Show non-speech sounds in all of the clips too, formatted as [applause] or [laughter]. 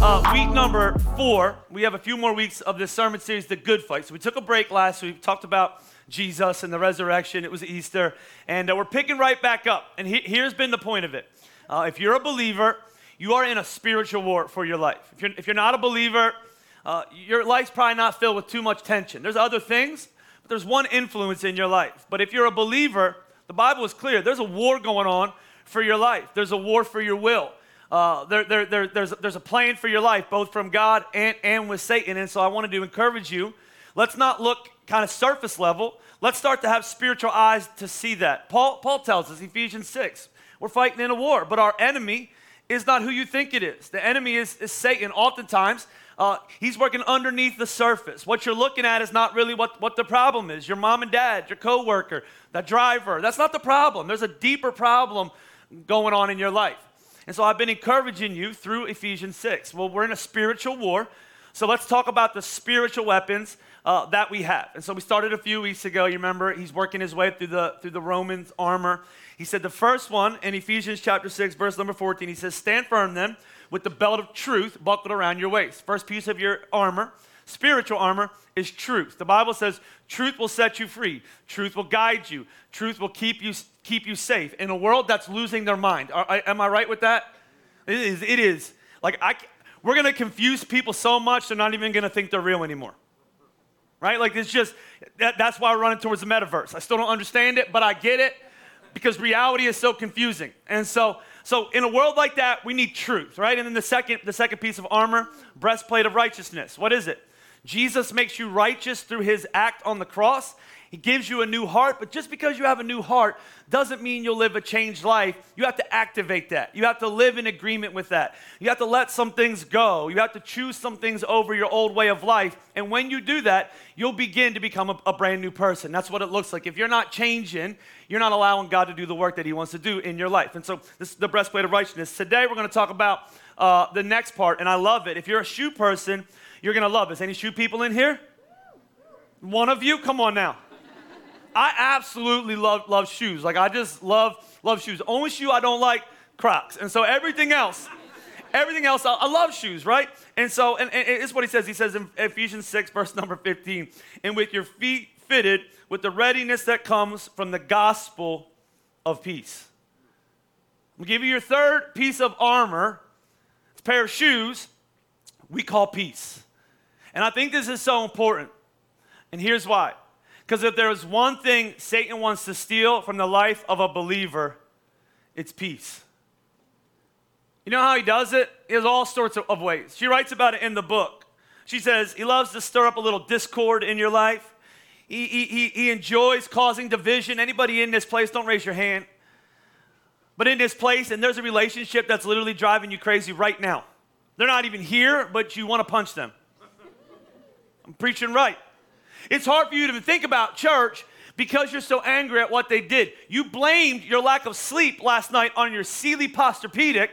uh, week number four. We have a few more weeks of this sermon series, The Good Fight. So we took a break last week, talked about Jesus and the resurrection. It was Easter. And uh, we're picking right back up. And he- here's been the point of it. Uh, if you're a believer, you are in a spiritual war for your life. If you're, if you're not a believer, uh, your life's probably not filled with too much tension. There's other things, but there's one influence in your life. But if you're a believer, the Bible is clear. There's a war going on for your life, there's a war for your will. Uh, there, there, there, there's, there's a plan for your life, both from God and, and with Satan. And so I wanted to encourage you let's not look kind of surface level. Let's start to have spiritual eyes to see that. Paul, Paul tells us, Ephesians 6, we're fighting in a war, but our enemy is not who you think it is. The enemy is, is Satan. Oftentimes, uh, he's working underneath the surface. What you're looking at is not really what, what the problem is. Your mom and dad, your coworker, the driver. That's not the problem. There's a deeper problem going on in your life. And so I've been encouraging you through Ephesians 6. Well, we're in a spiritual war. So let's talk about the spiritual weapons uh, that we have. And so we started a few weeks ago. You remember he's working his way through the through the Romans armor. He said the first one in Ephesians chapter 6, verse number 14, he says, Stand firm then with the belt of truth buckled around your waist. First piece of your armor, spiritual armor, is truth. The Bible says truth will set you free, truth will guide you, truth will keep you, keep you safe in a world that's losing their mind. Are, am I right with that? It is. It is. Like, I, we're going to confuse people so much, they're not even going to think they're real anymore. Right? Like, it's just, that, that's why we're running towards the metaverse. I still don't understand it, but I get it because reality is so confusing. And so, so in a world like that, we need truth, right? And then the second, the second piece of armor, breastplate of righteousness. What is it? Jesus makes you righteous through his act on the cross. He gives you a new heart, but just because you have a new heart doesn't mean you'll live a changed life. You have to activate that. You have to live in agreement with that. You have to let some things go. You have to choose some things over your old way of life. And when you do that, you'll begin to become a, a brand new person. That's what it looks like. If you're not changing, you're not allowing God to do the work that He wants to do in your life. And so, this is the breastplate of righteousness. Today, we're going to talk about uh, the next part, and I love it. If you're a shoe person, you're going to love this. Any shoe people in here? One of you? Come on now. I absolutely love, love shoes. Like, I just love, love shoes. Only shoe I don't like, Crocs. And so everything else, everything else, I, I love shoes, right? And so, and, and it's what he says. He says in Ephesians 6, verse number 15, and with your feet fitted with the readiness that comes from the gospel of peace. I'll give you your third piece of armor. It's a pair of shoes we call peace. And I think this is so important. And here's why. Because if there is one thing Satan wants to steal from the life of a believer, it's peace. You know how he does it? He has all sorts of, ways. She writes about it in the book. She says he loves to stir up a little discord in your life. He, he, he enjoys causing division. Anybody in this place, don't raise your hand. But in this place, and there's a relationship that's literally driving you crazy right now. They're not even here, but you want to punch them. I'm preaching right. It's hard for you to think about church because you're so angry at what they did. You blamed your lack of sleep last night on your Sealy Posturepedic,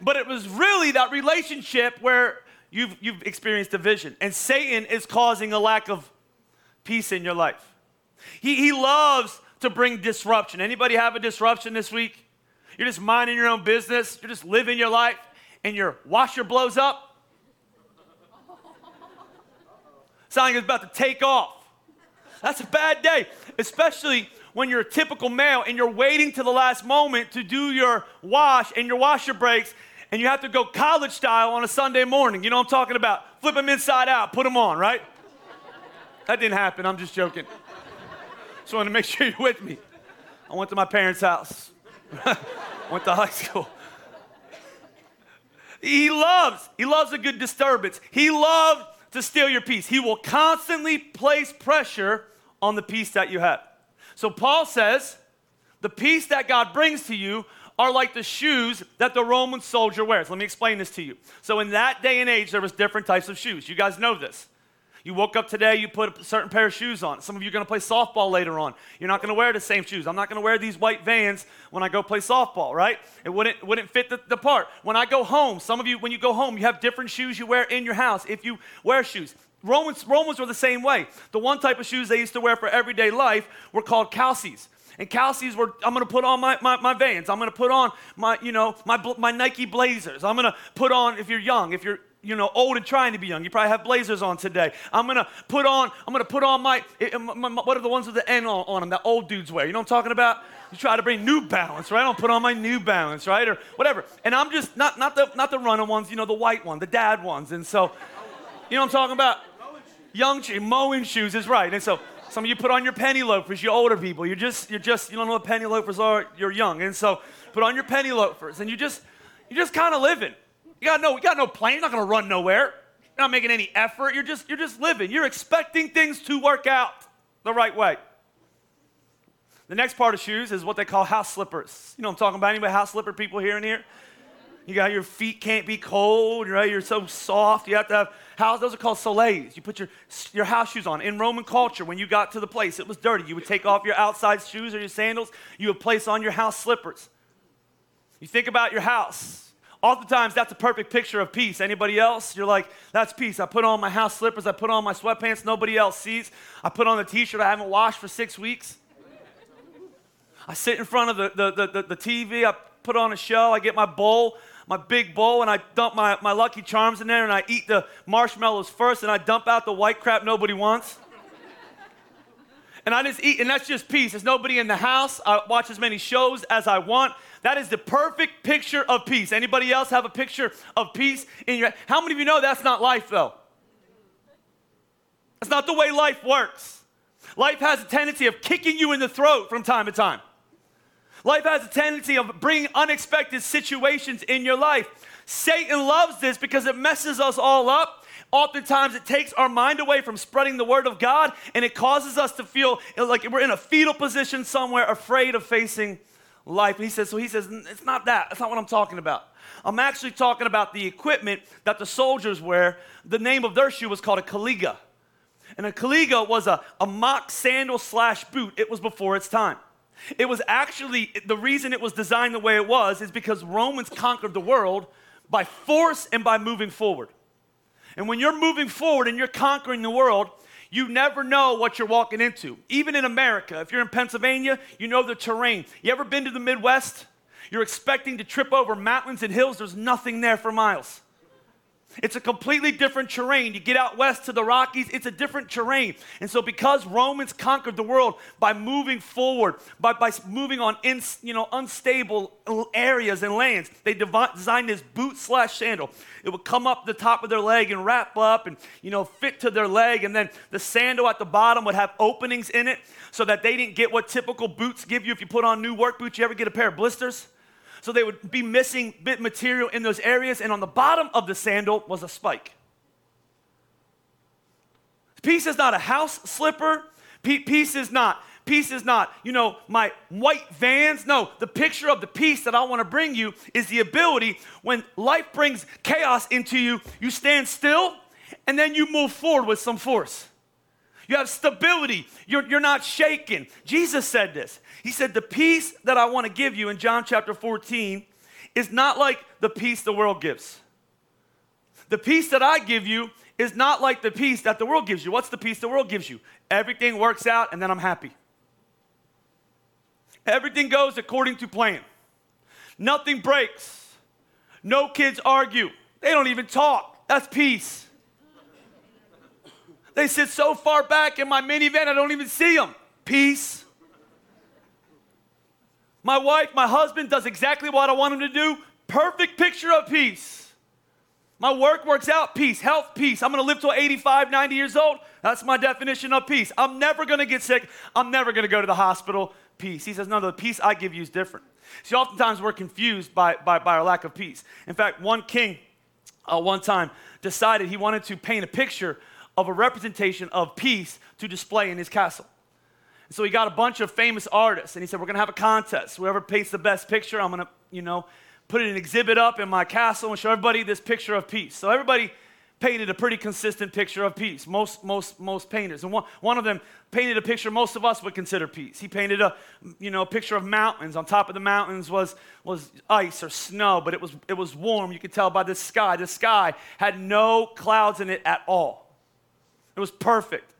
but it was really that relationship where you've, you've experienced division. And Satan is causing a lack of peace in your life. He, he loves to bring disruption. Anybody have a disruption this week? You're just minding your own business, you're just living your life, and your washer blows up. Sound like it's about to take off. That's a bad day, especially when you're a typical male and you're waiting to the last moment to do your wash and your washer breaks and you have to go college style on a Sunday morning. You know what I'm talking about? Flip them inside out, put them on, right? That didn't happen. I'm just joking. Just wanted to make [laughs] sure you're with me. I went to my parents' house. [laughs] went to high school. He loves, he loves a good disturbance. He loved to steal your peace. He will constantly place pressure on the peace that you have. So Paul says, the peace that God brings to you are like the shoes that the Roman soldier wears. Let me explain this to you. So in that day and age, there was different types of shoes. You guys know this. You woke up today, you put a certain pair of shoes on. Some of you are going to play softball later on. You're not going to wear the same shoes. I'm not going to wear these white vans when I go play softball, right? It wouldn't, wouldn't fit the, the part. When I go home, some of you, when you go home, you have different shoes you wear in your house if you wear shoes. Romans, Romans were the same way. The one type of shoes they used to wear for everyday life were called calces. And calces were, I'm gonna put on my, my, my Vans. I'm gonna put on my, you know, my, my Nike Blazers. I'm gonna put on, if you're young, if you're, you know, old and trying to be young, you probably have Blazers on today. I'm gonna put on, I'm gonna put on my, eh, eh, my, my what are the ones with the N on, on them that old dudes wear? You know what I'm talking about? You try to bring New Balance, right? I'll put on my New Balance, right? Or whatever. And I'm just, not, not, the, not the running ones, you know, the white one, the dad ones. And so, you know what I'm talking about? Young mowing shoes is right. And so some of you put on your penny loafers, you older people. You're just, you're just, you don't know what penny loafers are, you're young. And so put on your penny loafers and you just, you're just kind of living. You got no, you got no plan, you're not gonna run nowhere. You're not making any effort. You're just, you're just living. You're expecting things to work out the right way. The next part of shoes is what they call house slippers. You know I'm talking about? Anybody house slipper people here and here? You got your feet can't be cold, right? You're so soft. You have to have house. Those are called soles. You put your, your house shoes on. In Roman culture, when you got to the place, it was dirty. You would take off your outside shoes or your sandals. You would place on your house slippers. You think about your house. Oftentimes, that's a perfect picture of peace. Anybody else? You're like, that's peace. I put on my house slippers. I put on my sweatpants. Nobody else sees. I put on the t-shirt I haven't washed for six weeks. I sit in front of the, the, the, the, TV. I put on a show. I get my bowl my big bowl and I dump my, my Lucky Charms in there and I eat the marshmallows first and I dump out the white crap nobody wants. And I just eat, and that's just peace. There's nobody in the house. I watch as many shows as I want. That is the perfect picture of peace. Anybody else have a picture of peace in your How many of you know that's not life though? That's not the way life works. Life has a tendency of kicking you in the throat from time to time. Life has a tendency of bringing unexpected situations in your life. Satan loves this because it messes us all up. Oftentimes, it takes our mind away from spreading the word of God and it causes us to feel like we're in a fetal position somewhere, afraid of facing life. And he says, So he says, It's not that. That's not what I'm talking about. I'm actually talking about the equipment that the soldiers wear. The name of their shoe was called a caliga. And a caliga was a, a mock sandal slash boot. It was before its time. It was actually, the reason it was designed the way it was is because Romans conquered the world by force and by moving forward. And when you're moving forward and you're conquering the world, you never know what you're walking into. Even in America, if you're in Pennsylvania, you know the terrain. You ever been to the Midwest? You're expecting to trip over mountains and hills, there's nothing there for miles. It's a completely different terrain. You get out west to the Rockies, it's a different terrain. And so, because Romans conquered the world by moving forward, by, by moving on in, you know, unstable areas and lands, they devi- designed this boot slash sandal. It would come up the top of their leg and wrap up and you know fit to their leg, and then the sandal at the bottom would have openings in it so that they didn't get what typical boots give you if you put on new work boots. You ever get a pair of blisters? So they would be missing bit material in those areas, and on the bottom of the sandal was a spike. Peace is not a house slipper. Peace is not peace is not, you know, my white vans. No, the picture of the peace that I want to bring you is the ability when life brings chaos into you, you stand still and then you move forward with some force. You have stability. You're, you're not shaken. Jesus said this. He said, The peace that I want to give you in John chapter 14 is not like the peace the world gives. The peace that I give you is not like the peace that the world gives you. What's the peace the world gives you? Everything works out and then I'm happy. Everything goes according to plan. Nothing breaks. No kids argue. They don't even talk. That's peace. They sit so far back in my minivan, I don't even see them. Peace. My wife, my husband does exactly what I want him to do. Perfect picture of peace. My work works out, peace, health, peace. I'm gonna live till 85, 90 years old. That's my definition of peace. I'm never gonna get sick. I'm never gonna go to the hospital. Peace. He says, No, the peace I give you is different. See, oftentimes we're confused by, by, by our lack of peace. In fact, one king uh, one time decided he wanted to paint a picture of a representation of peace to display in his castle. So he got a bunch of famous artists and he said, We're gonna have a contest. Whoever paints the best picture, I'm gonna, you know, put an exhibit up in my castle and show everybody this picture of peace. So everybody painted a pretty consistent picture of peace. Most, most, most painters. And one, one of them painted a picture most of us would consider peace. He painted a, you know, a picture of mountains. On top of the mountains was, was ice or snow, but it was, it was warm. You could tell by the sky. The sky had no clouds in it at all. It was perfect.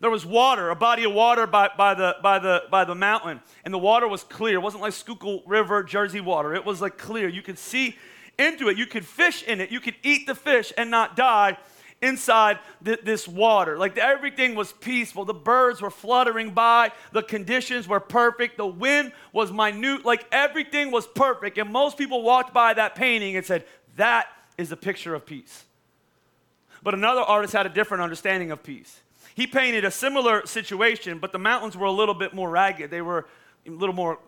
There was water, a body of water by, by, the, by, the, by the mountain, and the water was clear. It wasn't like Schuylkill River, Jersey water. It was like clear. You could see into it. You could fish in it. You could eat the fish and not die inside th- this water. Like everything was peaceful. The birds were fluttering by. The conditions were perfect. The wind was minute. Like everything was perfect. And most people walked by that painting and said, That is a picture of peace. But another artist had a different understanding of peace. He painted a similar situation, but the mountains were a little bit more ragged. They were a little more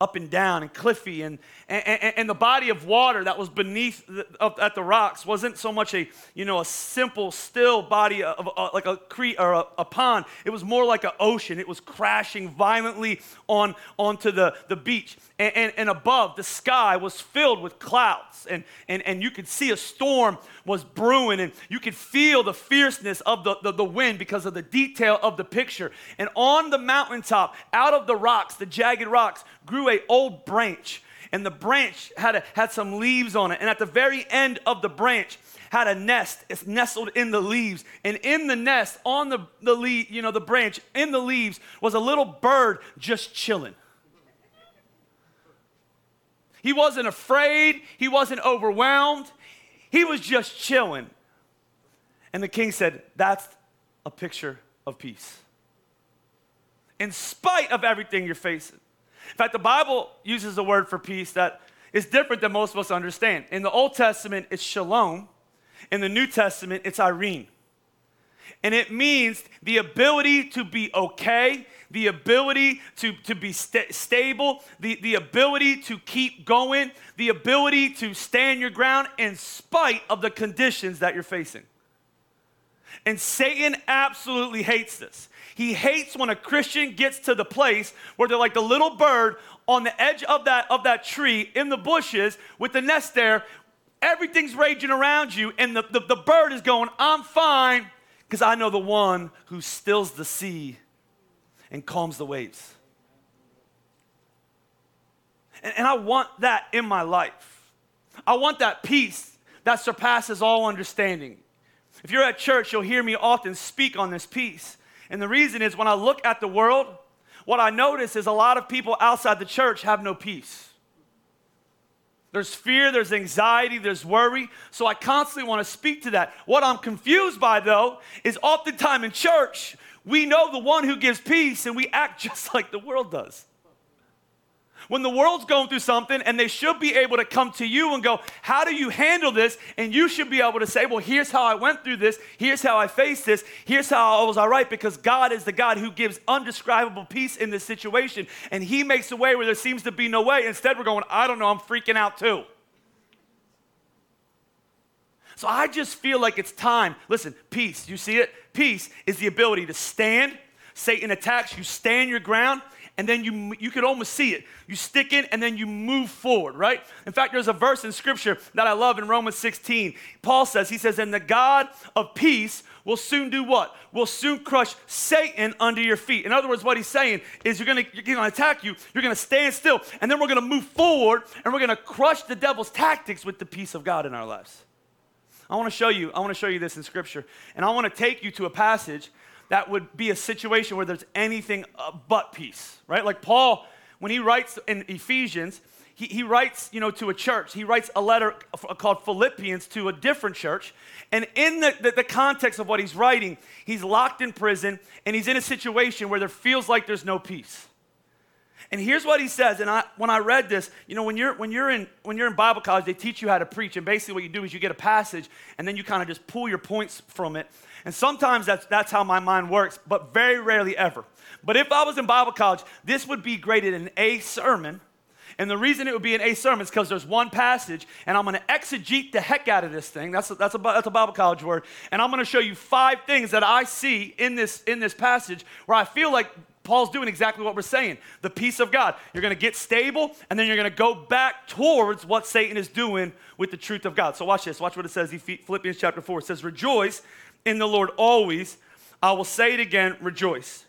up and down and cliffy and, and, and the body of water that was beneath the, at the rocks wasn't so much a you know a simple still body of, of like a creek or a, a, pond. It was more like an ocean. It was crashing violently on onto the, the beach. And, and, and above the sky was filled with clouds. And, and, and you could see a storm was brewing and you could feel the fierceness of the, the, the wind because of the detail of the picture. And on the mountaintop out of the rocks the jagged rocks grew a old branch, and the branch had, a, had some leaves on it. And at the very end of the branch had a nest. It's nestled in the leaves. And in the nest, on the, the leaf, you know, the branch, in the leaves, was a little bird just chilling. He wasn't afraid, he wasn't overwhelmed, he was just chilling. And the king said, That's a picture of peace. In spite of everything you're facing, in fact, the Bible uses a word for peace that is different than most of us understand. In the Old Testament, it's shalom. In the New Testament, it's eirene. And it means the ability to be okay, the ability to, to be st- stable, the, the ability to keep going, the ability to stand your ground in spite of the conditions that you're facing. And Satan absolutely hates this. He hates when a Christian gets to the place where they're like the little bird on the edge of that, of that tree in the bushes with the nest there. Everything's raging around you, and the, the, the bird is going, I'm fine, because I know the one who stills the sea and calms the waves. And, and I want that in my life. I want that peace that surpasses all understanding. If you're at church, you'll hear me often speak on this peace. And the reason is when I look at the world, what I notice is a lot of people outside the church have no peace. There's fear, there's anxiety, there's worry. So I constantly want to speak to that. What I'm confused by, though, is oftentimes in church, we know the one who gives peace and we act [laughs] just like the world does when the world's going through something and they should be able to come to you and go, How do you handle this? And you should be able to say, Well, here's how I went through this. Here's how I faced this. Here's how I was all right because God is the God who gives undescribable peace in this situation. And He makes a way where there seems to be no way. Instead, we're going, I don't know, I'm freaking out too. So I just feel like it's time. Listen, peace, you see it? Peace is the ability to stand. Satan attacks, you stand your ground, and then you, you could almost see it. You stick in and then you move forward, right? In fact, there's a verse in scripture that I love in Romans 16. Paul says, he says, and the God of peace will soon do what? Will soon crush Satan under your feet. In other words, what he's saying is you're gonna, you're gonna attack you, you're gonna stand still, and then we're gonna move forward and we're gonna crush the devil's tactics with the peace of God in our lives. I wanna show you, I wanna show you this in scripture. And I wanna take you to a passage that would be a situation where there's anything uh, but peace, right? Like Paul, when he writes in Ephesians, he, he writes, you know, to a church. He writes a letter called Philippians to a different church. And in the, the, the context of what he's writing, he's locked in prison and he's in a situation where there feels like there's no peace. And here's what he says. And I, when I read this, you know, when you're, when, you're in, when you're in Bible college, they teach you how to preach. And basically, what you do is you get a passage and then you kind of just pull your points from it. And sometimes that's, that's how my mind works, but very rarely ever. But if I was in Bible college, this would be graded an A sermon. And the reason it would be an A sermon is because there's one passage, and I'm going to exegete the heck out of this thing. That's a, that's, a, that's a Bible college word. And I'm going to show you five things that I see in this, in this passage where I feel like Paul's doing exactly what we're saying the peace of God. You're going to get stable, and then you're going to go back towards what Satan is doing with the truth of God. So, watch this. Watch what it says. Philippians chapter 4. It says, Rejoice in the Lord always. I will say it again, rejoice.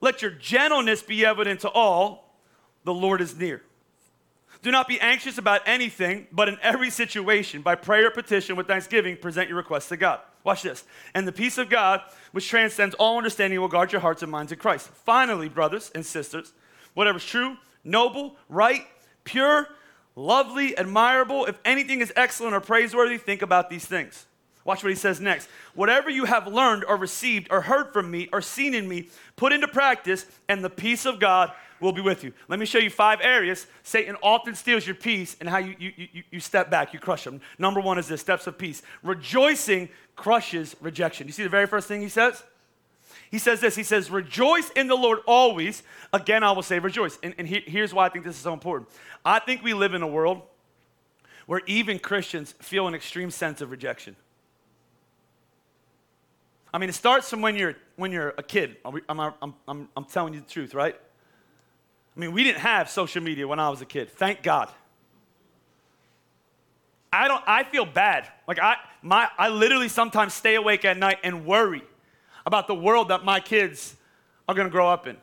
Let your gentleness be evident to all. The Lord is near. Do not be anxious about anything, but in every situation, by prayer, petition, with thanksgiving, present your requests to God. Watch this. And the peace of God, which transcends all understanding, will guard your hearts and minds in Christ. Finally, brothers and sisters, whatever's true, noble, right, pure, lovely, admirable, if anything is excellent or praiseworthy, think about these things. Watch what he says next. Whatever you have learned or received or heard from me or seen in me, put into practice, and the peace of God will be with you. Let me show you five areas Satan often steals your peace and how you, you, you, you step back, you crush them. Number one is this steps of peace. Rejoicing crushes rejection. You see the very first thing he says? He says this He says, Rejoice in the Lord always. Again, I will say rejoice. And, and he, here's why I think this is so important. I think we live in a world where even Christians feel an extreme sense of rejection. I mean, it starts from when you're, when you're a kid. I'm, I'm, I'm, I'm telling you the truth, right? I mean, we didn't have social media when I was a kid. Thank God. I don't I feel bad. Like I my I literally sometimes stay awake at night and worry about the world that my kids are going to grow up in.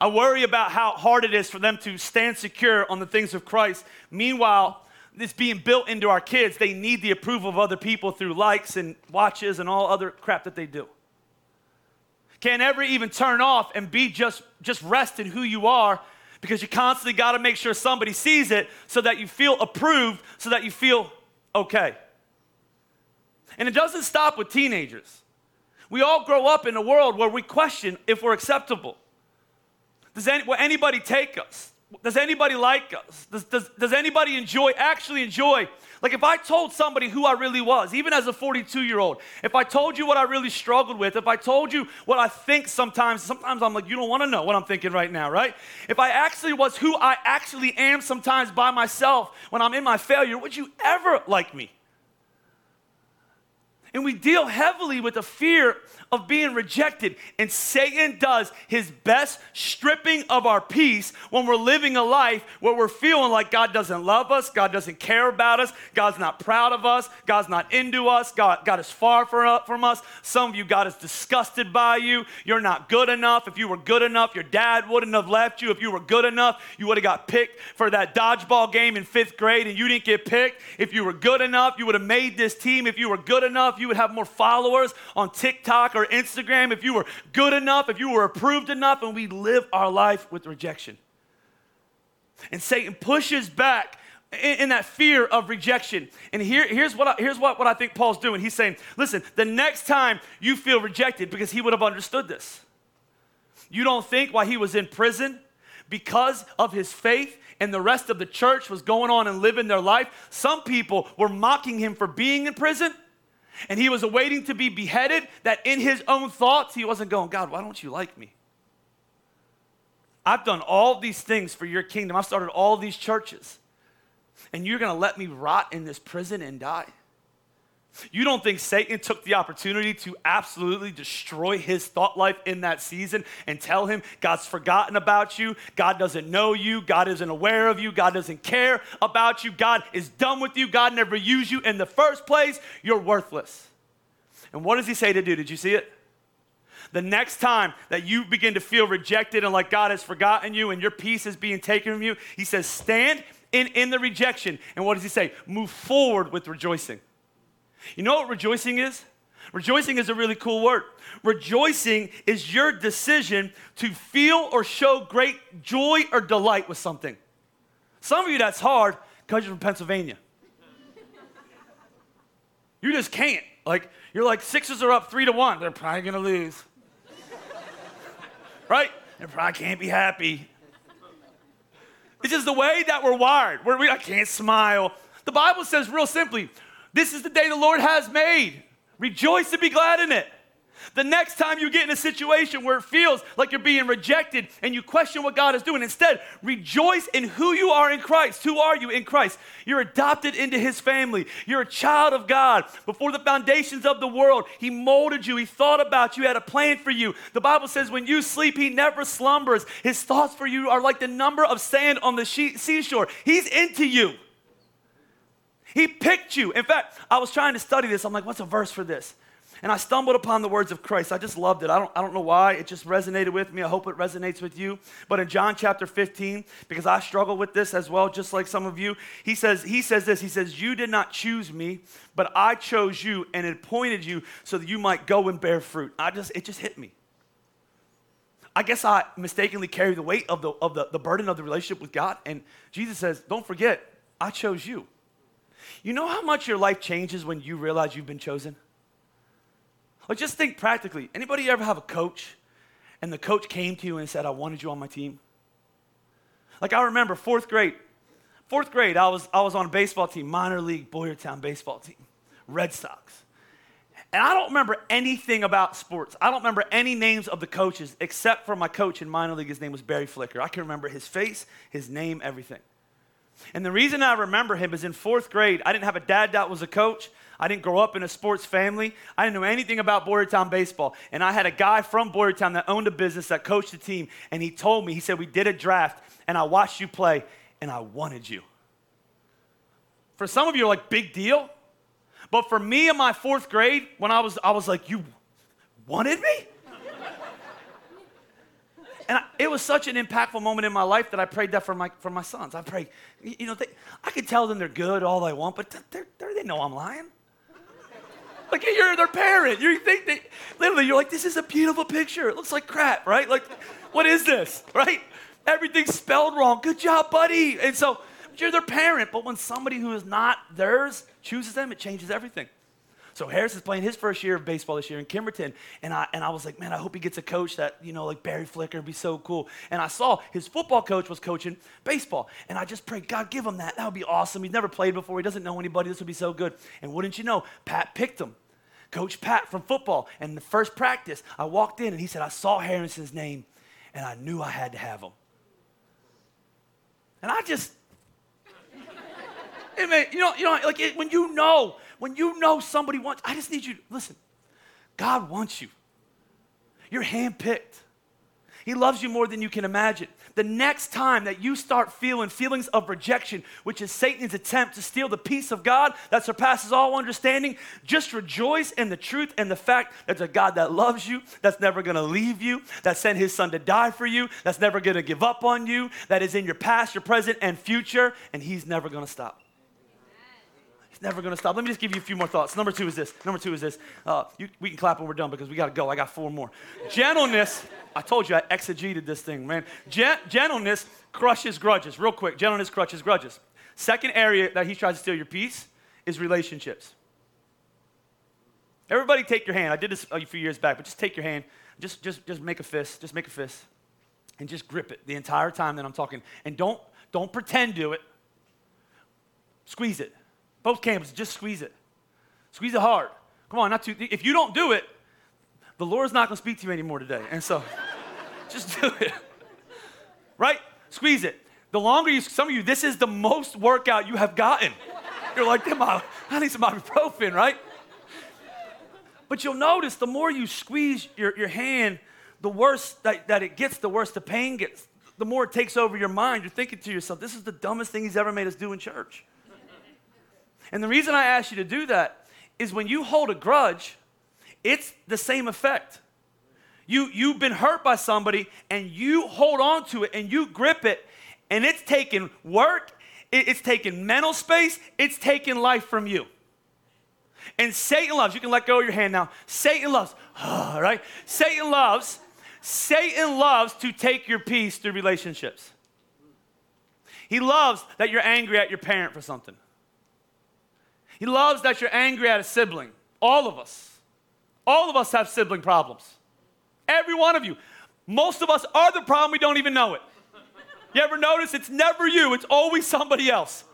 I worry about how hard it is for them to stand secure on the things of Christ. Meanwhile, it's being built into our kids. They need the approval of other people through likes and watches and all other crap that they do can't ever even turn off and be just, just rest in who you are because you constantly got to make sure somebody sees it so that you feel approved, so that you feel okay. And it doesn't stop with teenagers. We all grow up in a world where we question if we're acceptable. Does any, will anybody take us? Does anybody like us? Does, does, does anybody enjoy, actually enjoy like if I told somebody who I really was, even as a 42 year old, if I told you what I really struggled with, if I told you what I think sometimes, sometimes I'm like, you don't want to know what I'm thinking right now, right? If I actually was who I actually am sometimes by myself when I'm in my failure, would you ever like me? And we deal heavily with the fear of being rejected. And Satan does his best stripping of our peace when we're living a life where we're feeling like God doesn't love us, God doesn't care about us, God's not proud of us, God's not into us, God, God is far uh, from us. Some of you, God is disgusted by you. You're not good enough. If you were good enough, your dad wouldn't have left you. If you were good enough, you would have got picked for that dodgeball game in fifth grade and you didn't get picked. If you were good enough, you would have made this team. If you were good enough, you would have more followers on TikTok or Instagram, if you were good enough, if you were approved enough, and we live our life with rejection. And Satan pushes back in, in that fear of rejection. And here, here's, what I, here's what, what I think Paul's doing. He's saying, listen, the next time you feel rejected, because he would have understood this, you don't think why he was in prison, because of his faith, and the rest of the church was going on and living their life, some people were mocking him for being in prison and he was awaiting to be beheaded, that in his own thoughts, he wasn't going, God, why don't you like me? I've done all these things for your kingdom. I've started all these churches. And you're going to let me rot in this prison and die? You don't think Satan took the opportunity to absolutely destroy his thought life in that season and tell him God's forgotten about you, God doesn't know you, God isn't aware of you, God doesn't care about you, God is done with you, God never used you in the first place, you're worthless. And what does he say to do? Did you see it? The next time that you begin to feel rejected and like God has forgotten you and your peace is being taken from you, he says, stand in, in the rejection. And what does he say? Move forward with rejoicing. You know what rejoicing is? Rejoicing is a really cool word. Rejoicing is your decision to feel or show great joy or delight with something. Some of you, that's hard because you're from Pennsylvania. You just can't. Like, you're like, Sixers are up three to one. They're probably going to lose. [laughs] right? They probably can't be happy. It's just the way that we're wired. Where we, I can't smile. The Bible says real simply, this is the day the Lord has made. Rejoice and be glad in it. The next time you get in a situation where it feels like you're being rejected and you question what God is doing, instead, rejoice in who you are in Christ. Who are you in Christ? You're adopted into His family. You're a child of God. Before the foundations of the world, He molded you. He thought about you, had a plan for you. The Bible says, when you sleep, He never slumbers. His thoughts for you are like the number of sand on the seashore. He's into you. He picked you. In fact, I was trying to study this. I'm like, what's a verse for this? And I stumbled upon the words of Christ. I just loved it. I don't, I don't know why. It just resonated with me. I hope it resonates with you. But in John chapter 15, because I struggle with this as well, just like some of you, he says, he says this. He says, You did not choose me, but I chose you and appointed you so that you might go and bear fruit. I just, it just hit me. I guess I mistakenly carry the weight of the, of the, the burden of the relationship with God. And Jesus says, Don't forget, I chose you. You know how much your life changes when you realize you've been chosen? Like just think practically. Anybody ever have a coach and the coach came to you and said, I wanted you on my team? Like I remember fourth grade. Fourth grade, I was, I was on a baseball team, minor league Boyertown baseball team, Red Sox. And I don't remember anything about sports. I don't remember any names of the coaches except for my coach in minor league. His name was Barry Flicker. I can remember his face, his name, everything. And the reason I remember him is in fourth grade, I didn't have a dad that was a coach. I didn't grow up in a sports family. I didn't know anything about Boyertown baseball. And I had a guy from Boyertown that owned a business that coached the team. And he told me, he said, We did a draft and I watched you play and I wanted you. For some of you, like, big deal. But for me in my fourth grade, when I was, I was like, You wanted me? And I, it was such an impactful moment in my life that I prayed that for my, for my sons. I pray, you know, they, I could tell them they're good all they want, but they're, they're, they know I'm lying. Like you're their parent. You think they literally you're like, this is a beautiful picture. It looks like crap, right? Like, what is this? Right? Everything's spelled wrong. Good job, buddy. And so you're their parent, but when somebody who is not theirs chooses them, it changes everything. So Harris is playing his first year of baseball this year in Kimberton, and I and I was like, man, I hope he gets a coach that you know like Barry Flicker would be so cool. And I saw his football coach was coaching baseball, and I just prayed, God, give him that. That would be awesome. He's never played before. He doesn't know anybody. This would be so good. And wouldn't you know, Pat picked him. Coach Pat from football. And the first practice, I walked in and he said, I saw Harrison's name and I knew I had to have him. And I just, [laughs] I mean, you know, you know, like it, when you know when you know somebody wants, I just need you to listen. God wants you. You're handpicked. He loves you more than you can imagine. The next time that you start feeling feelings of rejection, which is Satan's attempt to steal the peace of God that surpasses all understanding, just rejoice in the truth and the fact that there's a God that loves you, that's never gonna leave you, that sent his son to die for you, that's never gonna give up on you, that is in your past, your present, and future, and he's never gonna stop. It's never going to stop. Let me just give you a few more thoughts. Number two is this. Number two is this. Uh, you, we can clap when we're done because we got to go. I got four more. Gentleness. I told you I exegeted this thing, man. Gen- gentleness crushes grudges. Real quick. Gentleness crushes grudges. Second area that he tries to steal your peace is relationships. Everybody take your hand. I did this a few years back, but just take your hand. Just, just, just make a fist. Just make a fist. And just grip it the entire time that I'm talking. And don't, don't pretend to it. Squeeze it. Both campuses, just squeeze it. Squeeze it hard. Come on, not too. If you don't do it, the Lord's not going to speak to you anymore today. And so, [laughs] just do it. Right? Squeeze it. The longer you, some of you, this is the most workout you have gotten. You're like, damn I need some ibuprofen, right? But you'll notice the more you squeeze your, your hand, the worse that, that it gets, the worse the pain gets. The more it takes over your mind. You're thinking to yourself, this is the dumbest thing he's ever made us do in church. And the reason I ask you to do that is when you hold a grudge, it's the same effect. You, you've been hurt by somebody and you hold on to it and you grip it, and it's taking work, it's taking mental space, it's taking life from you. And Satan loves, you can let go of your hand now. Satan loves, [sighs] right? Satan loves, Satan loves to take your peace through relationships. He loves that you're angry at your parent for something. He loves that you're angry at a sibling. All of us. All of us have sibling problems. Every one of you. Most of us are the problem, we don't even know it. You ever notice it's never you, it's always somebody else.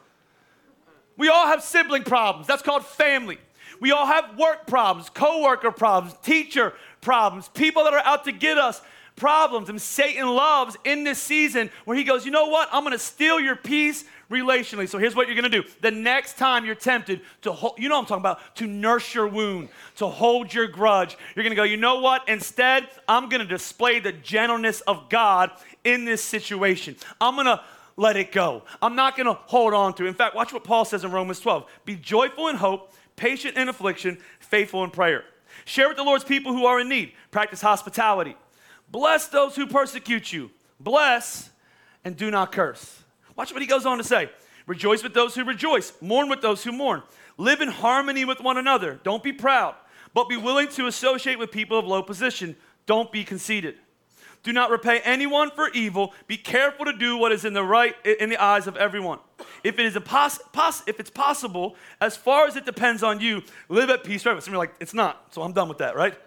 We all have sibling problems. That's called family. We all have work problems, coworker problems, teacher problems, people that are out to get us problems. And Satan loves in this season where he goes, you know what? I'm going to steal your peace relationally. So here's what you're going to do. The next time you're tempted to hold, you know I'm talking about, to nurse your wound, to hold your grudge, you're going to go, you know what? Instead, I'm going to display the gentleness of God in this situation. I'm going to let it go. I'm not going to hold on to it. In fact, watch what Paul says in Romans 12 Be joyful in hope, patient in affliction, faithful in prayer. Share with the Lord's people who are in need. Practice hospitality. Bless those who persecute you. Bless and do not curse. Watch what he goes on to say. Rejoice with those who rejoice. Mourn with those who mourn. Live in harmony with one another. Don't be proud, but be willing to associate with people of low position. Don't be conceited. Do not repay anyone for evil. Be careful to do what is in the right in the eyes of everyone. If it is pos- pos- if it's possible, as far as it depends on you, live at peace forever. Some are like, it's not, so I'm done with that, right?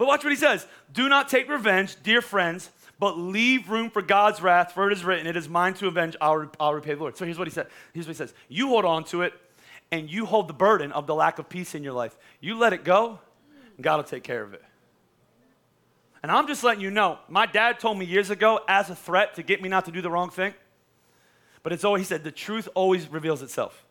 But watch what he says. Do not take revenge, dear friends, but leave room for God's wrath, for it is written, It is mine to avenge, I'll, I'll repay the Lord. So here's what he said. Here's what he says. You hold on to it, and you hold the burden of the lack of peace in your life. You let it go, and God will take care of it. And I'm just letting you know, my dad told me years ago as a threat to get me not to do the wrong thing. But it's always, he said, the truth always reveals itself.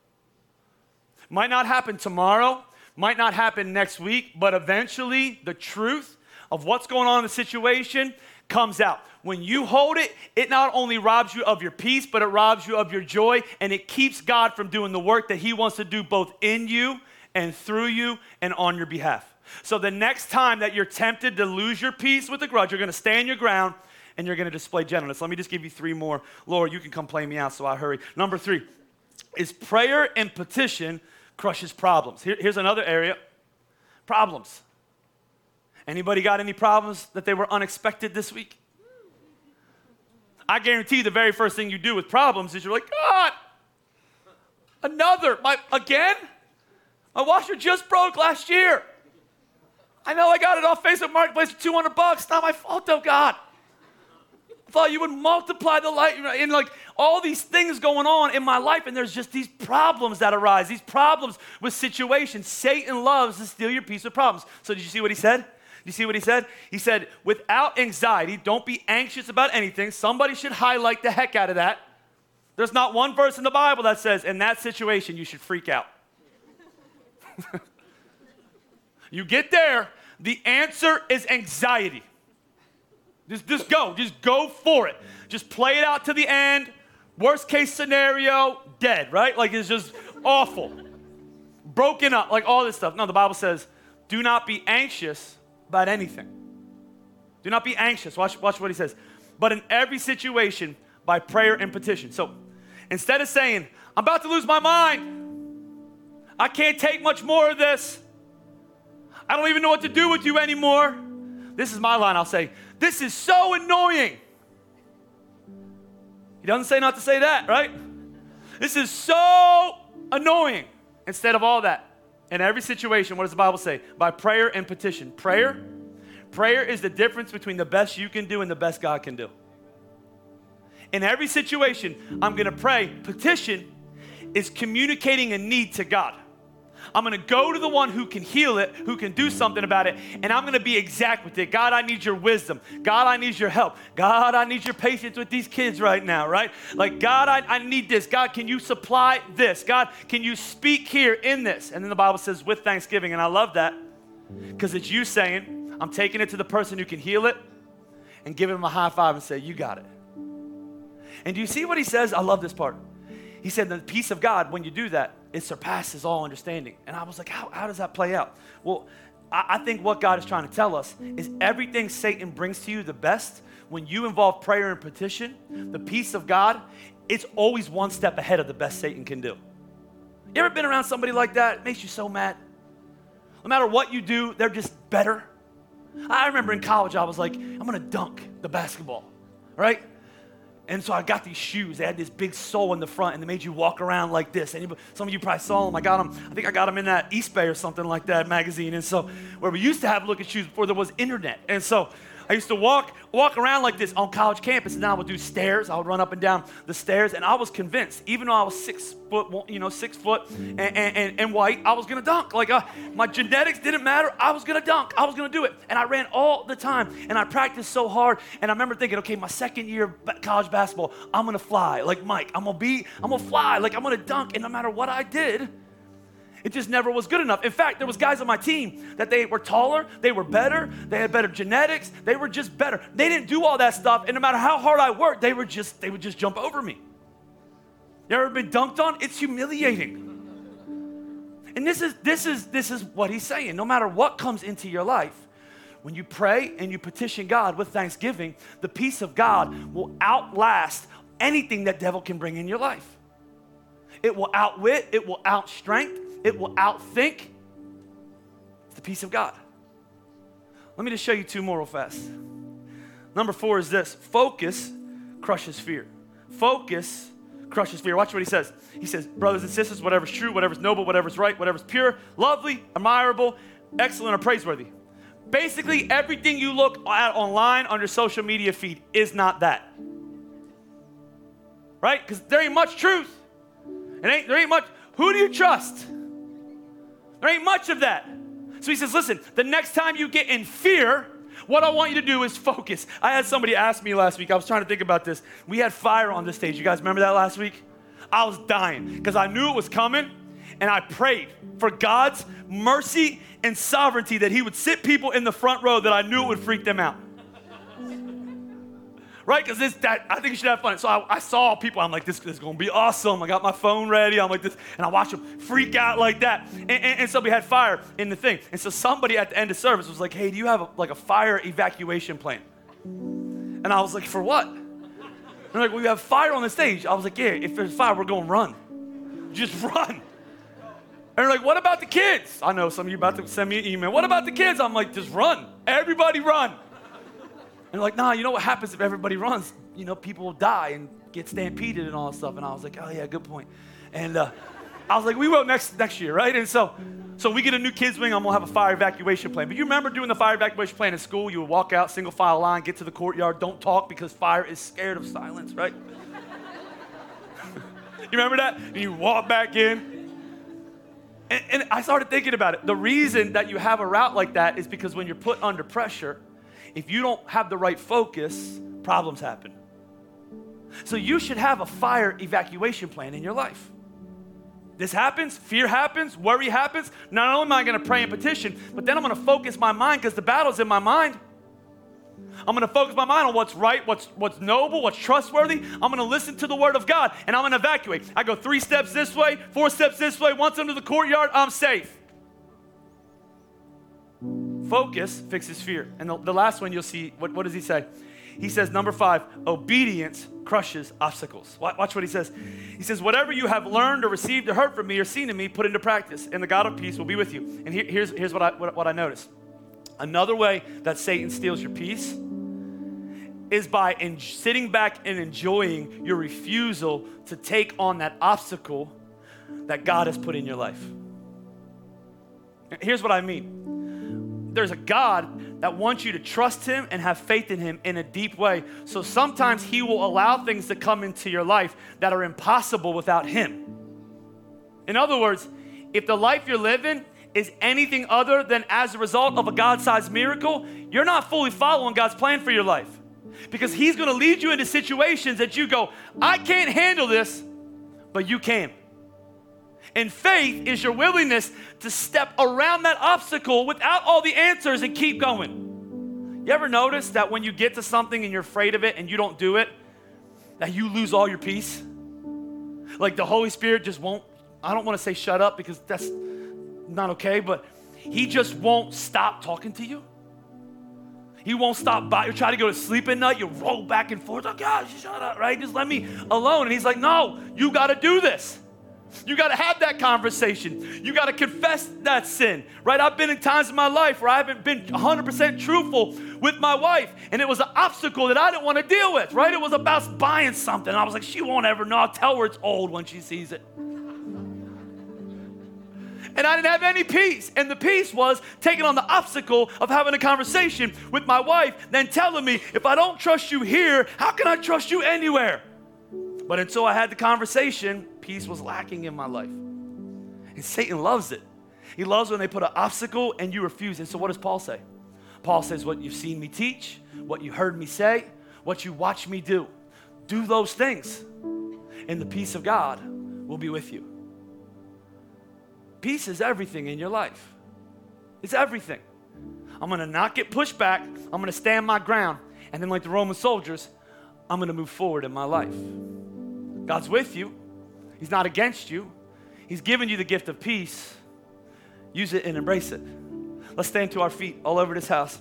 Might not happen tomorrow, might not happen next week, but eventually the truth of what's going on in the situation comes out. When you hold it, it not only robs you of your peace, but it robs you of your joy, and it keeps God from doing the work that He wants to do both in you and through you and on your behalf. So the next time that you're tempted to lose your peace with a grudge, you're going to stand your ground and you're going to display gentleness. Let me just give you three more. Lord, you can come play me out, so I hurry. Number three is prayer and petition crushes problems. Here, here's another area problems. Anybody got any problems that they were unexpected this week? I guarantee the very first thing you do with problems is you're like, God, another, my, again? My washer just broke last year. I know I got it off Facebook Marketplace for 200 bucks. Not my fault, though, God. Thought you would multiply the light and like all these things going on in my life, and there's just these problems that arise, these problems with situations. Satan loves to steal your peace of problems. So, did you see what he said? You see what he said? He said, without anxiety, don't be anxious about anything. Somebody should highlight the heck out of that. There's not one verse in the Bible that says, in that situation, you should freak out. [laughs] you get there, the answer is anxiety. Just, just go, just go for it. Just play it out to the end. Worst case scenario, dead, right? Like it's just awful. Broken up, like all this stuff. No, the Bible says, do not be anxious about anything. Do not be anxious. Watch, watch what he says. But in every situation, by prayer and petition. So instead of saying, I'm about to lose my mind, I can't take much more of this, I don't even know what to do with you anymore. This is my line. I'll say, This is so annoying. He doesn't say not to say that, right? This is so annoying. Instead of all that, in every situation, what does the Bible say? By prayer and petition. Prayer, prayer is the difference between the best you can do and the best God can do. In every situation, I'm going to pray. Petition is communicating a need to God. I'm going to go to the one who can heal it, who can do something about it, and I'm going to be exact with it. God, I need your wisdom. God, I need your help. God, I need your patience with these kids right now, right? Like, God, I, I need this. God, can you supply this? God, can you speak here in this? And then the Bible says, with thanksgiving. And I love that because it's you saying, I'm taking it to the person who can heal it and giving him a high five and say, You got it. And do you see what he says? I love this part. He said, The peace of God, when you do that, it surpasses all understanding. And I was like, How, how does that play out? Well, I, I think what God is trying to tell us is everything Satan brings to you the best, when you involve prayer and petition, the peace of God, it's always one step ahead of the best Satan can do. You ever been around somebody like that? It makes you so mad. No matter what you do, they're just better. I remember in college, I was like, I'm gonna dunk the basketball, right? And so I got these shoes. They had this big sole in the front, and they made you walk around like this. Anybody, some of you probably saw them. I got them. I think I got them in that Eastbay or something like that magazine. And so, where we used to have look at shoes before there was internet. And so, I used to walk walk around like this on college campus, and I would do stairs. I would run up and down the stairs, and I was convinced, even though I was six foot, you know, six foot and, and, and white, I was gonna dunk. Like uh, my genetics didn't matter. I was gonna dunk. I was gonna do it, and I ran all the time, and I practiced so hard. And I remember thinking, okay, my second year of college basketball, I'm gonna fly like Mike. I'm gonna be, I'm gonna fly, like I'm gonna dunk, and no matter what I did. It just never was good enough. In fact, there was guys on my team that they were taller, they were better, they had better genetics, they were just better. They didn't do all that stuff, and no matter how hard I worked, they were just they would just jump over me. You ever been dunked on? It's humiliating. And this is this is this is what he's saying. No matter what comes into your life, when you pray and you petition God with thanksgiving, the peace of God will outlast anything that devil can bring in your life. It will outwit, it will outstrength, it will outthink. The peace of God. Let me just show you two more real fast. Number four is this focus crushes fear. Focus crushes fear. Watch what he says. He says, Brothers and sisters, whatever's true, whatever's noble, whatever's right, whatever's pure, lovely, admirable, excellent, or praiseworthy. Basically, everything you look at online on your social media feed is not that. Right? Because there ain't much truth. It ain't, there ain't much. Who do you trust? There ain't much of that. So he says, listen, the next time you get in fear, what I want you to do is focus. I had somebody ask me last week, I was trying to think about this. We had fire on the stage. You guys remember that last week? I was dying because I knew it was coming and I prayed for God's mercy and sovereignty that He would sit people in the front row that I knew it would freak them out right? Because this, that, I think you should have fun. So I, I saw people. I'm like, this, this is gonna be awesome. I got my phone ready. I'm like this, and I watch them freak out like that. And, and, and so we had fire in the thing. And so somebody at the end of service was like, hey, do you have a, like a fire evacuation plan? And I was like, for what? And they're like, we have fire on the stage. I was like, yeah, if there's fire, we're gonna run. Just [laughs] run. And they're like, what about the kids? I know some of you about to send me an email. What about the kids? I'm like, just run. Everybody run. And like, nah, you know what happens if everybody runs? You know, people will die and get stampeded and all that stuff. And I was like, oh yeah, good point. And uh, I was like, we will next next year, right? And so, so we get a new kids wing. I'm gonna have a fire evacuation plan. But you remember doing the fire evacuation plan in school? You would walk out, single file line, get to the courtyard, don't talk because fire is scared of silence, right? [laughs] you remember that? And you walk back in. And, and I started thinking about it. The reason that you have a route like that is because when you're put under pressure, if you don't have the right focus, problems happen. So you should have a fire evacuation plan in your life. This happens, fear happens, worry happens. Not only am I going to pray and petition, but then I'm going to focus my mind because the battle's in my mind. I'm going to focus my mind on what's right, what's what's noble, what's trustworthy. I'm going to listen to the word of God and I'm going to evacuate. I go 3 steps this way, 4 steps this way, once into the courtyard, I'm safe. Focus fixes fear. And the, the last one you'll see, what, what does he say? He says, number five, obedience crushes obstacles. Watch what he says. He says, Whatever you have learned or received or heard from me or seen in me, put into practice, and the God of peace will be with you. And here, here's, here's what, I, what, what I notice another way that Satan steals your peace is by en- sitting back and enjoying your refusal to take on that obstacle that God has put in your life. Here's what I mean there's a God that wants you to trust Him and have faith in Him in a deep way. So sometimes He will allow things to come into your life that are impossible without Him. In other words, if the life you're living is anything other than as a result of a God sized miracle, you're not fully following God's plan for your life. Because He's gonna lead you into situations that you go, I can't handle this, but you can. And faith is your willingness to step around that obstacle without all the answers and keep going. You ever notice that when you get to something and you're afraid of it and you don't do it, that you lose all your peace? Like the Holy Spirit just won't, I don't want to say shut up because that's not okay, but He just won't stop talking to you. He won't stop by. You try to go to sleep at night, you roll back and forth. Oh, God, shut up, right? Just let me alone. And He's like, no, you got to do this. You got to have that conversation. You got to confess that sin, right? I've been in times in my life where I haven't been 100% truthful with my wife, and it was an obstacle that I didn't want to deal with, right? It was about buying something. I was like, she won't ever know. I'll tell her it's old when she sees it. and I didn't have any peace. And the peace was taking on the obstacle of having a conversation with my wife, then telling me, if I don't trust you here, how can I trust you anywhere? But until I had the conversation, peace was lacking in my life. And Satan loves it. He loves when they put an obstacle and you refuse. And so, what does Paul say? Paul says, What you've seen me teach, what you heard me say, what you watch me do, do those things, and the peace of God will be with you. Peace is everything in your life. It's everything. I'm gonna not get pushed back, I'm gonna stand my ground, and then, like the Roman soldiers, I'm gonna move forward in my life. God's with you, He's not against you, He's given you the gift of peace. Use it and embrace it. Let's stand to our feet all over this house.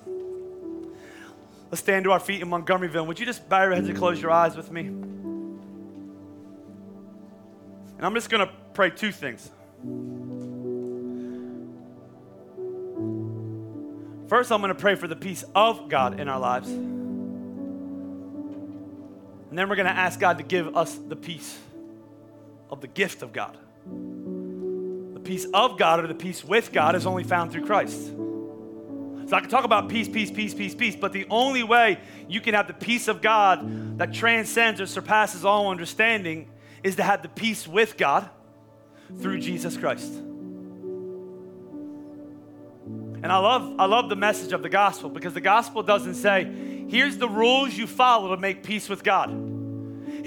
Let's stand to our feet in Montgomeryville. Would you just bow your heads and close your eyes with me? And I'm just going to pray two things. First, I'm going to pray for the peace of God in our lives. And then we're going to ask God to give us the peace of the gift of God. The peace of God or the peace with God is only found through Christ. So I can talk about peace, peace, peace, peace, peace, but the only way you can have the peace of God that transcends or surpasses all understanding is to have the peace with God through Jesus Christ. And I love, I love the message of the gospel because the gospel doesn't say, here's the rules you follow to make peace with God.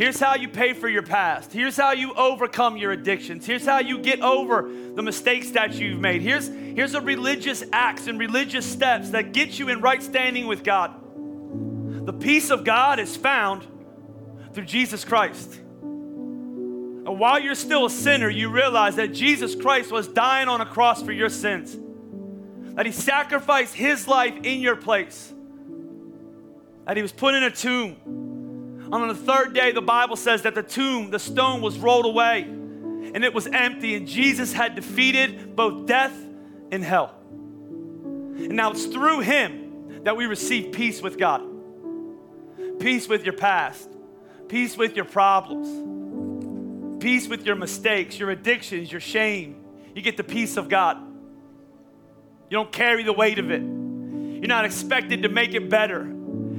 Here's how you pay for your past. Here's how you overcome your addictions. Here's how you get over the mistakes that you've made. Here's, here's a religious acts and religious steps that get you in right standing with God. The peace of God is found through Jesus Christ. And while you're still a sinner, you realize that Jesus Christ was dying on a cross for your sins that he sacrificed his life in your place, that he was put in a tomb. On the third day, the Bible says that the tomb, the stone was rolled away and it was empty, and Jesus had defeated both death and hell. And now it's through him that we receive peace with God peace with your past, peace with your problems, peace with your mistakes, your addictions, your shame. You get the peace of God. You don't carry the weight of it. You're not expected to make it better.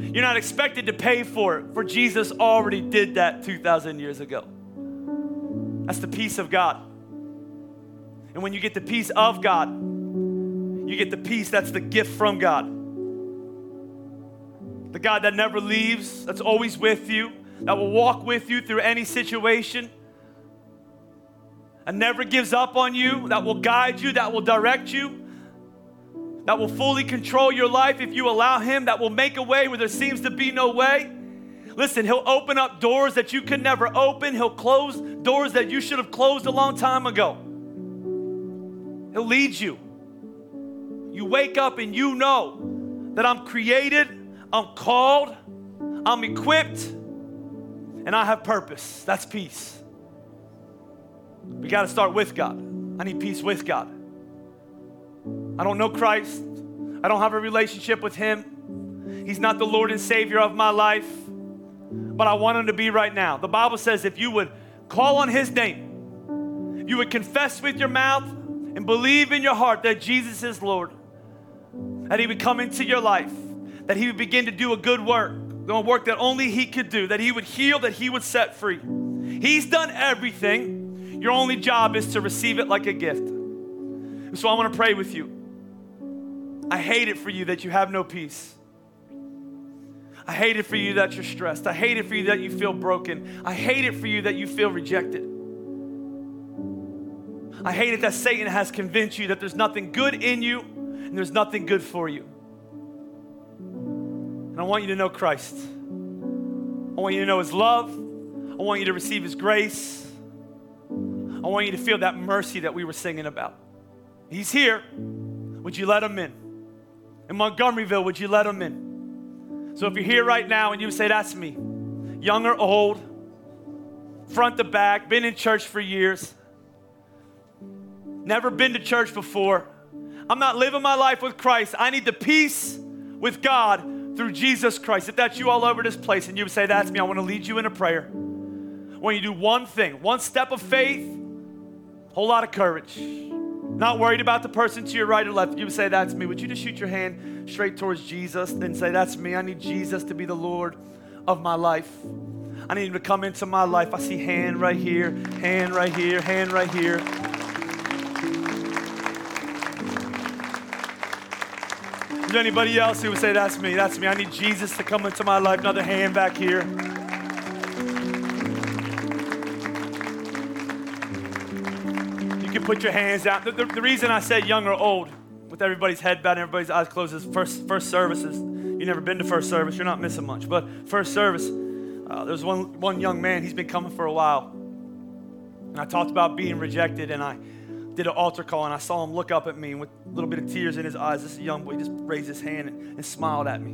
You're not expected to pay for it, for Jesus already did that 2,000 years ago. That's the peace of God. And when you get the peace of God, you get the peace that's the gift from God. The God that never leaves, that's always with you, that will walk with you through any situation, and never gives up on you, that will guide you, that will direct you that will fully control your life if you allow Him, that will make a way where there seems to be no way. Listen, He'll open up doors that you could never open, He'll close doors that you should have closed a long time ago. He'll lead you. You wake up and you know that I'm created, I'm called, I'm equipped, and I have purpose. That's peace. We got to start with God. I need peace with God. I don't know Christ. I don't have a relationship with Him. He's not the Lord and Savior of my life, but I want Him to be right now. The Bible says if you would call on His name, you would confess with your mouth and believe in your heart that Jesus is Lord, that He would come into your life, that He would begin to do a good work, the work that only He could do, that He would heal, that He would set free. He's done everything. Your only job is to receive it like a gift. So I want to pray with you. I hate it for you that you have no peace. I hate it for you that you're stressed. I hate it for you that you feel broken. I hate it for you that you feel rejected. I hate it that Satan has convinced you that there's nothing good in you and there's nothing good for you. And I want you to know Christ. I want you to know His love. I want you to receive His grace. I want you to feel that mercy that we were singing about. He's here. Would you let Him in? In Montgomeryville, would you let them in? So if you're here right now and you say, That's me, young or old, front to back, been in church for years, never been to church before, I'm not living my life with Christ. I need the peace with God through Jesus Christ. If that's you all over this place and you would say, That's me, I want to lead you in a prayer. When you do one thing, one step of faith, a whole lot of courage. Not worried about the person to your right or left. You would say, That's me. Would you just shoot your hand straight towards Jesus and say, That's me. I need Jesus to be the Lord of my life. I need him to come into my life. I see hand right here, hand right here, hand right here. Is there anybody else who would say, That's me, that's me? I need Jesus to come into my life. Another hand back here. Put your hands out. The, the, the reason I said young or old, with everybody's head bowed and everybody's eyes closed, is first, first services. You've never been to first service, you're not missing much. But first service, uh, there's one, one young man, he's been coming for a while. And I talked about being rejected, and I did an altar call, and I saw him look up at me with a little bit of tears in his eyes. This young boy just raised his hand and, and smiled at me.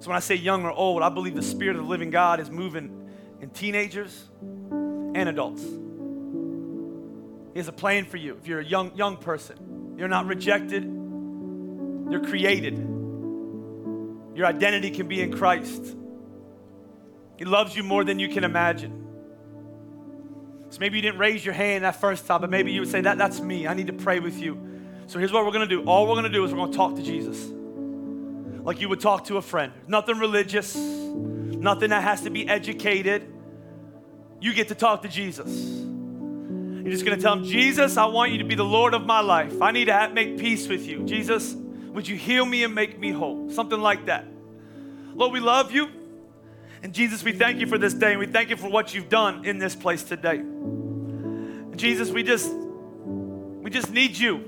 So when I say young or old, I believe the Spirit of the living God is moving in teenagers and adults. He has a plan for you. If you're a young, young person, you're not rejected, you're created. Your identity can be in Christ. He loves you more than you can imagine. So maybe you didn't raise your hand that first time, but maybe you would say, that, That's me. I need to pray with you. So here's what we're going to do. All we're going to do is we're going to talk to Jesus like you would talk to a friend. Nothing religious, nothing that has to be educated. You get to talk to Jesus. You're just going to tell him, Jesus, I want you to be the Lord of my life. I need to make peace with you. Jesus, would you heal me and make me whole? Something like that. Lord, we love you. And Jesus, we thank you for this day and we thank you for what you've done in this place today. Jesus, we just we just need you.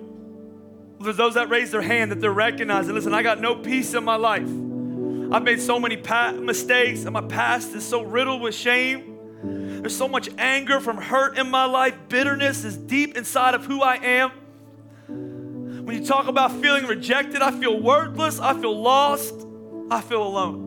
There's those that raise their hand that they're recognizing, listen, I got no peace in my life. I've made so many pa- mistakes and my past is so riddled with shame. There's so much anger from hurt in my life. Bitterness is deep inside of who I am. When you talk about feeling rejected, I feel worthless. I feel lost. I feel alone.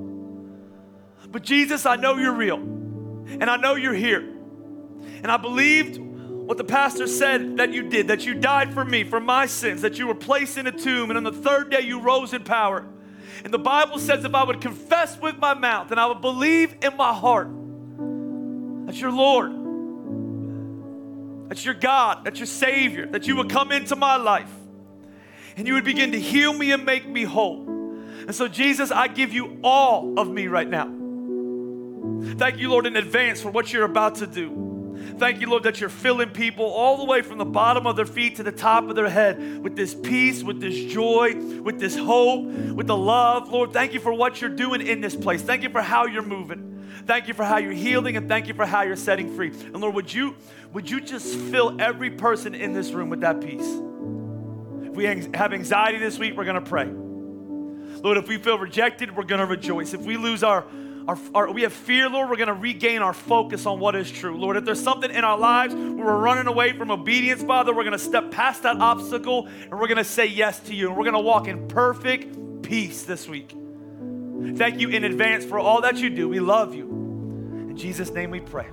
But Jesus, I know you're real. And I know you're here. And I believed what the pastor said that you did, that you died for me, for my sins, that you were placed in a tomb, and on the third day you rose in power. And the Bible says if I would confess with my mouth and I would believe in my heart that's your Lord. That's your God. That's your Savior. That you would come into my life and you would begin to heal me and make me whole. And so, Jesus, I give you all of me right now. Thank you, Lord, in advance for what you're about to do. Thank you, Lord, that you're filling people all the way from the bottom of their feet to the top of their head with this peace, with this joy, with this hope, with the love. Lord, thank you for what you're doing in this place. Thank you for how you're moving. Thank you for how you're healing and thank you for how you're setting free. And Lord, would you would you just fill every person in this room with that peace? If we have anxiety this week, we're going to pray. Lord, if we feel rejected, we're going to rejoice. If we lose our our, our, we have fear, Lord, we're going to regain our focus on what is true. Lord, if there's something in our lives where we're running away from obedience, Father, we're going to step past that obstacle and we're going to say yes to you. And we're going to walk in perfect peace this week. Thank you in advance for all that you do. We love you. In Jesus' name we pray.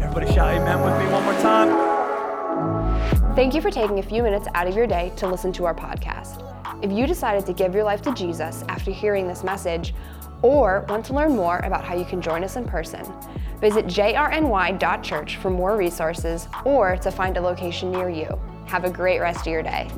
Everybody shout amen with me one more time. Thank you for taking a few minutes out of your day to listen to our podcast. If you decided to give your life to Jesus after hearing this message, or want to learn more about how you can join us in person, visit jrny.church for more resources or to find a location near you. Have a great rest of your day.